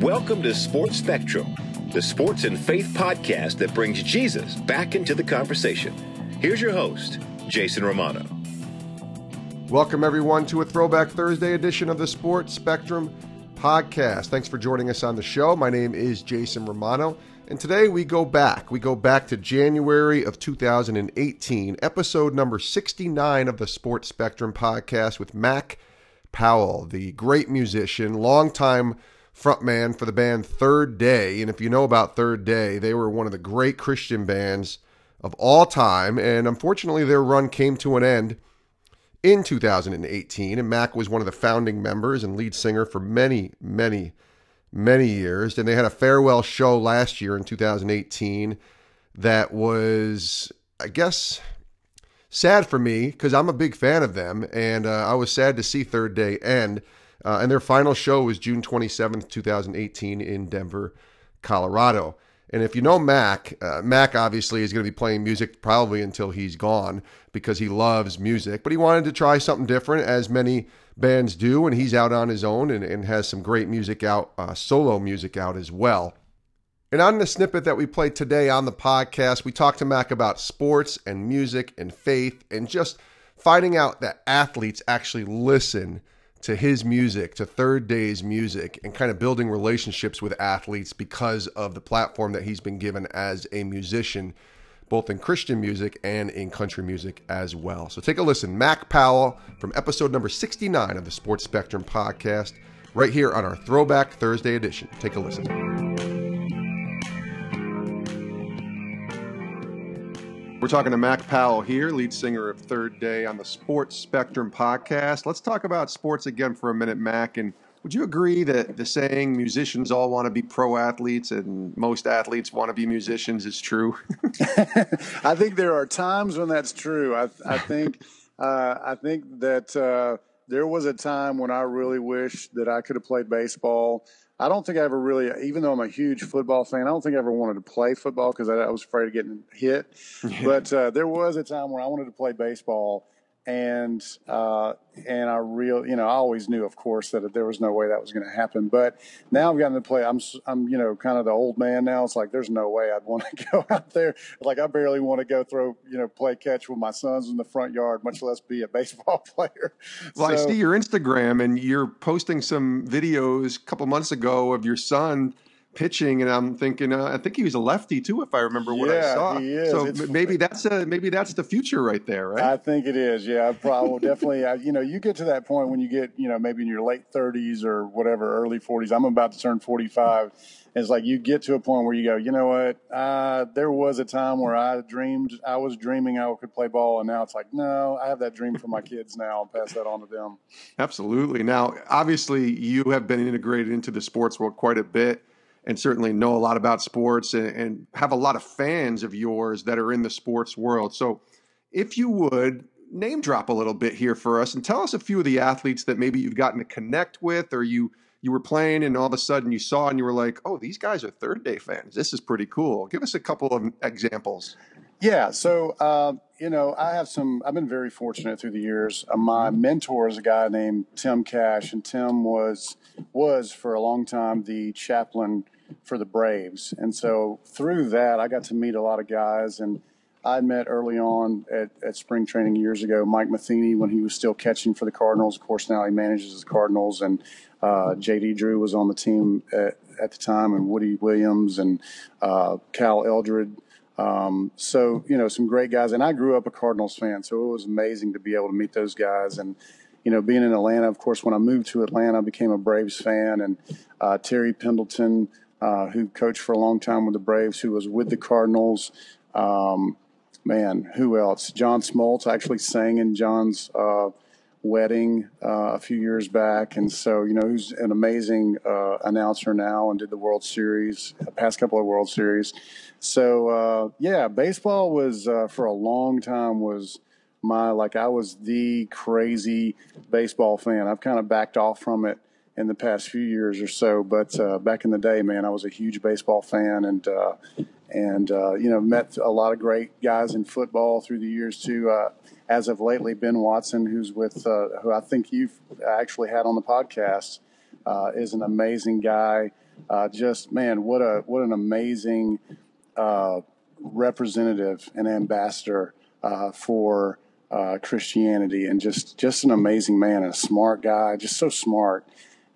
Welcome to Sports Spectrum, the sports and faith podcast that brings Jesus back into the conversation. Here's your host, Jason Romano. Welcome, everyone, to a Throwback Thursday edition of the Sports Spectrum podcast. Thanks for joining us on the show. My name is Jason Romano, and today we go back. We go back to January of 2018, episode number 69 of the Sports Spectrum podcast with Mac Powell, the great musician, longtime frontman for the band Third Day. And if you know about Third Day, they were one of the great Christian bands of all time. And unfortunately, their run came to an end in 2018. And Mac was one of the founding members and lead singer for many, many, many years. And they had a farewell show last year in 2018 that was, I guess, sad for me because I'm a big fan of them. And uh, I was sad to see Third Day end. Uh, and their final show was June 27th, 2018, in Denver, Colorado. And if you know Mac, uh, Mac obviously is going to be playing music probably until he's gone because he loves music. But he wanted to try something different, as many bands do. And he's out on his own and, and has some great music out, uh, solo music out as well. And on the snippet that we played today on the podcast, we talked to Mac about sports and music and faith and just finding out that athletes actually listen to his music, to Third Day's music, and kind of building relationships with athletes because of the platform that he's been given as a musician, both in Christian music and in country music as well. So take a listen. Mac Powell from episode number 69 of the Sports Spectrum podcast, right here on our Throwback Thursday edition. Take a listen. We're talking to Mac Powell here, lead singer of Third Day on the Sports Spectrum podcast. Let's talk about sports again for a minute, Mac. And would you agree that the saying musicians all want to be pro athletes and most athletes want to be musicians is true? I think there are times when that's true. I, I think uh, I think that uh, there was a time when I really wish that I could have played baseball. I don't think I ever really, even though I'm a huge football fan, I don't think I ever wanted to play football because I, I, was afraid of getting hit. But uh, there was a time where I wanted to play baseball, and uh, and I real you know I always knew of course that there was no way that was going to happen but now I've gotten to play I'm I'm you know kind of the old man now. It's like there's no way I'd want to go out there. Like I barely want to go throw you know play catch with my sons in the front yard much less be a baseball player. Well so, I see your Instagram and you're posting some videos a couple months ago of your son pitching, and I'm thinking, uh, I think he was a lefty too, if I remember what yeah, I saw. He is. So it's, maybe that's a maybe that's the future right there, right? I think it is. Yeah, probably definitely. I, you know, you get to that point when you get, you know, maybe in your late 30s or whatever, early 40s. I'm about to turn 45. It's like you get to a point where you go, you know what? Uh, there was a time where I dreamed, I was dreaming I could play ball, and now it's like, no, I have that dream for my kids now. I'll pass that on to them. Absolutely. Now, obviously, you have been integrated into the sports world quite a bit and certainly know a lot about sports and, and, have a lot of fans of yours that are in the sports world. So, if you would name drop a little bit here for us and tell us a few of the athletes that maybe you've gotten to connect with or you you were playing and all of a sudden you saw and you were like, "Oh, these guys are third day fans. This is pretty cool." Give us a couple of examples. Yeah, so uh, you know, I have some. I've been very fortunate through the years. Uh, my mentor is a guy named Tim Cash, and Tim was was for a long time the chaplain for the Braves, and so through that, I got to meet a lot of guys. And I met early on at, at spring training years ago Mike Matheny when he was still catching for the Cardinals. Of course, now he manages the Cardinals, and uh, J.D. Drew was on the team at, at the time, and Woody Williams and uh, Cal Eldred um, so you know, some great guys, and I grew up a Cardinals fan, so it was amazing to be able to meet those guys. And you know, being in Atlanta, of course, when I moved to Atlanta, I became a Braves fan, and uh, Terry Pendleton, uh, who coached for a long time with the Braves, who was with the Cardinals. Um, man, who else? John Smoltz actually sang in John's uh, wedding uh, a few years back, and so you know he's an amazing uh, announcer now and did the World Series, past couple of World Series. So uh, yeah, baseball was uh, for a long time was my like I was the crazy baseball fan. I've kind of backed off from it in the past few years or so, but uh, back in the day, man, I was a huge baseball fan and uh, and you know met a lot of great guys in football through the years too as of lately, Ben Watson, who's with, uh, who I think you've actually had on the podcast, uh, is an amazing guy. uh, just man, what a what an amazing uh, representative and ambassador uh, for uh, Christianity, and just just an amazing man and a smart guy, just so smart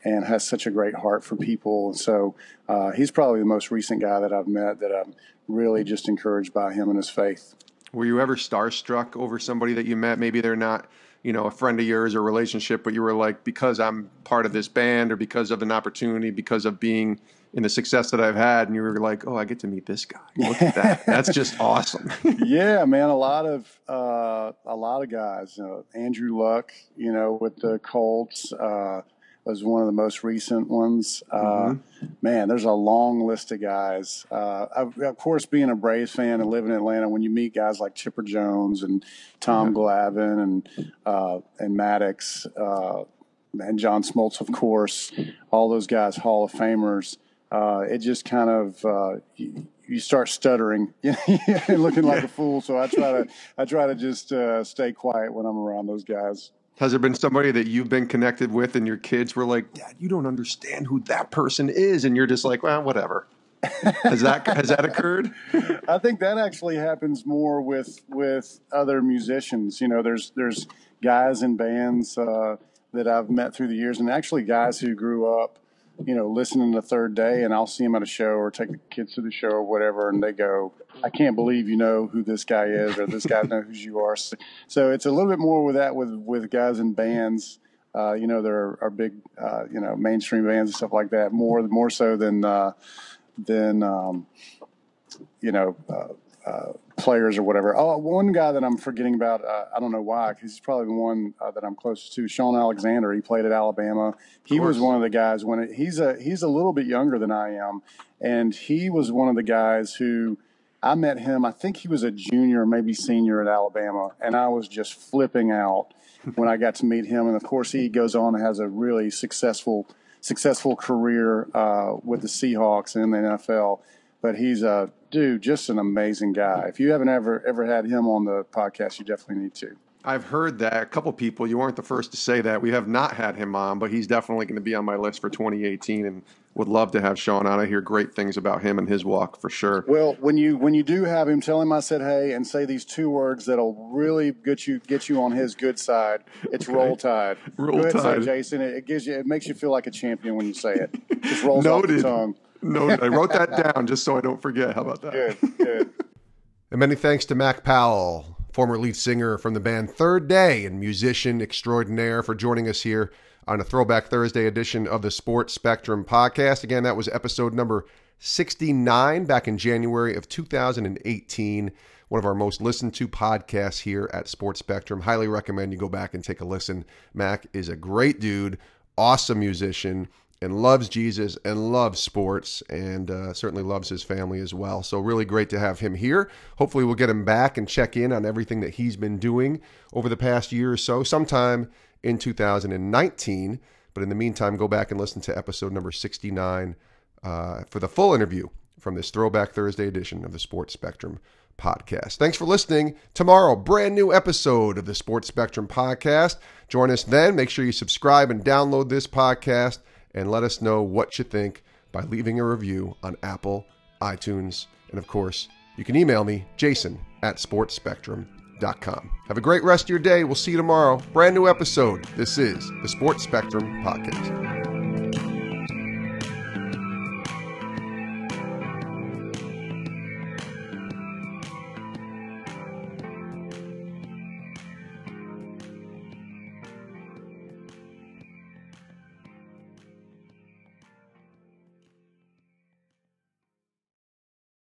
and has such a great heart for people. And so uh, he's probably the most recent guy that I've met that I'm really just encouraged by him and his faith. Were you ever starstruck over somebody that you met? Maybe they're not, you know, a friend of yours or relationship, but you were like, because I'm part of this band or because of an opportunity, because of being in the success that I've had, and you were like, oh, I get to meet this guy. Look at that. That's just awesome. yeah, man. A lot of uh, a lot of guys. Andrew Luck, you know, with the Colts. Uh, was one of the most recent ones. Uh, mm-hmm. Man, there's a long list of guys. Uh, of, of, course, being a Braves fan and living in Atlanta, when you meet guys like Chipper Jones and Tom yeah. Glavine and uh, and Maddux uh, and John Smoltz, of course, all those guys, Hall of Famers. Uh, it just kind of uh, you, you, start stuttering and looking like a fool. So I try to I try to just stay quiet when I'm around those guys. Has there been somebody that you've been connected with and your kids were like, Dad, you don't understand who that person is? And you're just like, well, whatever. has that has that occurred? I think that actually happens more with with other musicians. You know, there's there's guys in bands uh, that I've met through the years, and actually guys who grew up you know, listening the third day, and I'll see them at a show or take the kids to the show or whatever, and they go, "I can't believe you know who this guy is, or this guy knows who you are." So, so, it's a little bit more with that with with guys in bands. Uh, you know, there are, big, uh, you know, mainstream bands and stuff like that. More more so than uh, than um, you know uh, uh, players or whatever. Oh, one guy that I'm forgetting about, uh, I don't know why, because he's probably the one uh, that I'm closest to. Shaun Alexander. He played at Alabama. He was one of the guys when it, he's a he's a little bit younger than I am, and he was one of the guys who I met him. I think he was a junior, maybe senior at Alabama, and I was just flipping out when I got to meet him. And of course, he goes on and has a really successful successful career uh, with the Seahawks and the NFL but he's a dude, just an amazing guy. If you haven't ever ever had him on the podcast, you definitely need to. I've heard that a couple people. You weren't the first to say that. We have not had him on, but he's definitely going to be on my list for 2018, and would love to have Shaun on. I hear great things about him and his walk for sure. Well, when you when you do have him, tell him I said hey, and say these two words that'll really get you get you on his good side. It's okay. roll tide. Roll Go ahead, tide, Jason. It, it, gives you it makes you feel like a champion when you say it. Just rolls Noted. off the tongue. No, I wrote that down just so I don't forget. How about that? Good, good. and many thanks to Mac Powell, former lead singer from the band Third Day and musician extraordinaire, for joining us here on a Throwback Thursday edition of the Sports Spectrum podcast. Again, that was episode number 69 back in January of 2018. One of our most listened to podcasts here at Sports Spectrum. Highly recommend you go back and take a listen. Mac is a great dude, awesome musician and loves Jesus and loves sports and uh, certainly loves his family as well. So, really great to have him here. Hopefully, we'll get him back and check in on everything that he's been doing over the past year or so, sometime in 2019. But in the meantime, go back and listen to episode number 69 uh, for the full interview from this Throwback Thursday edition of the Sports Spectrum podcast. Thanks for listening. Tomorrow, brand new episode of the Sports Spectrum podcast. Join us then. Make sure you subscribe and download this podcast and let us know what you think by leaving a review on Apple, iTunes, and of course, you can email me, jason at sportsspectrum.com. Have a great rest of your day. We'll see you tomorrow. Brand new episode. This is the Sports Spectrum Podcast.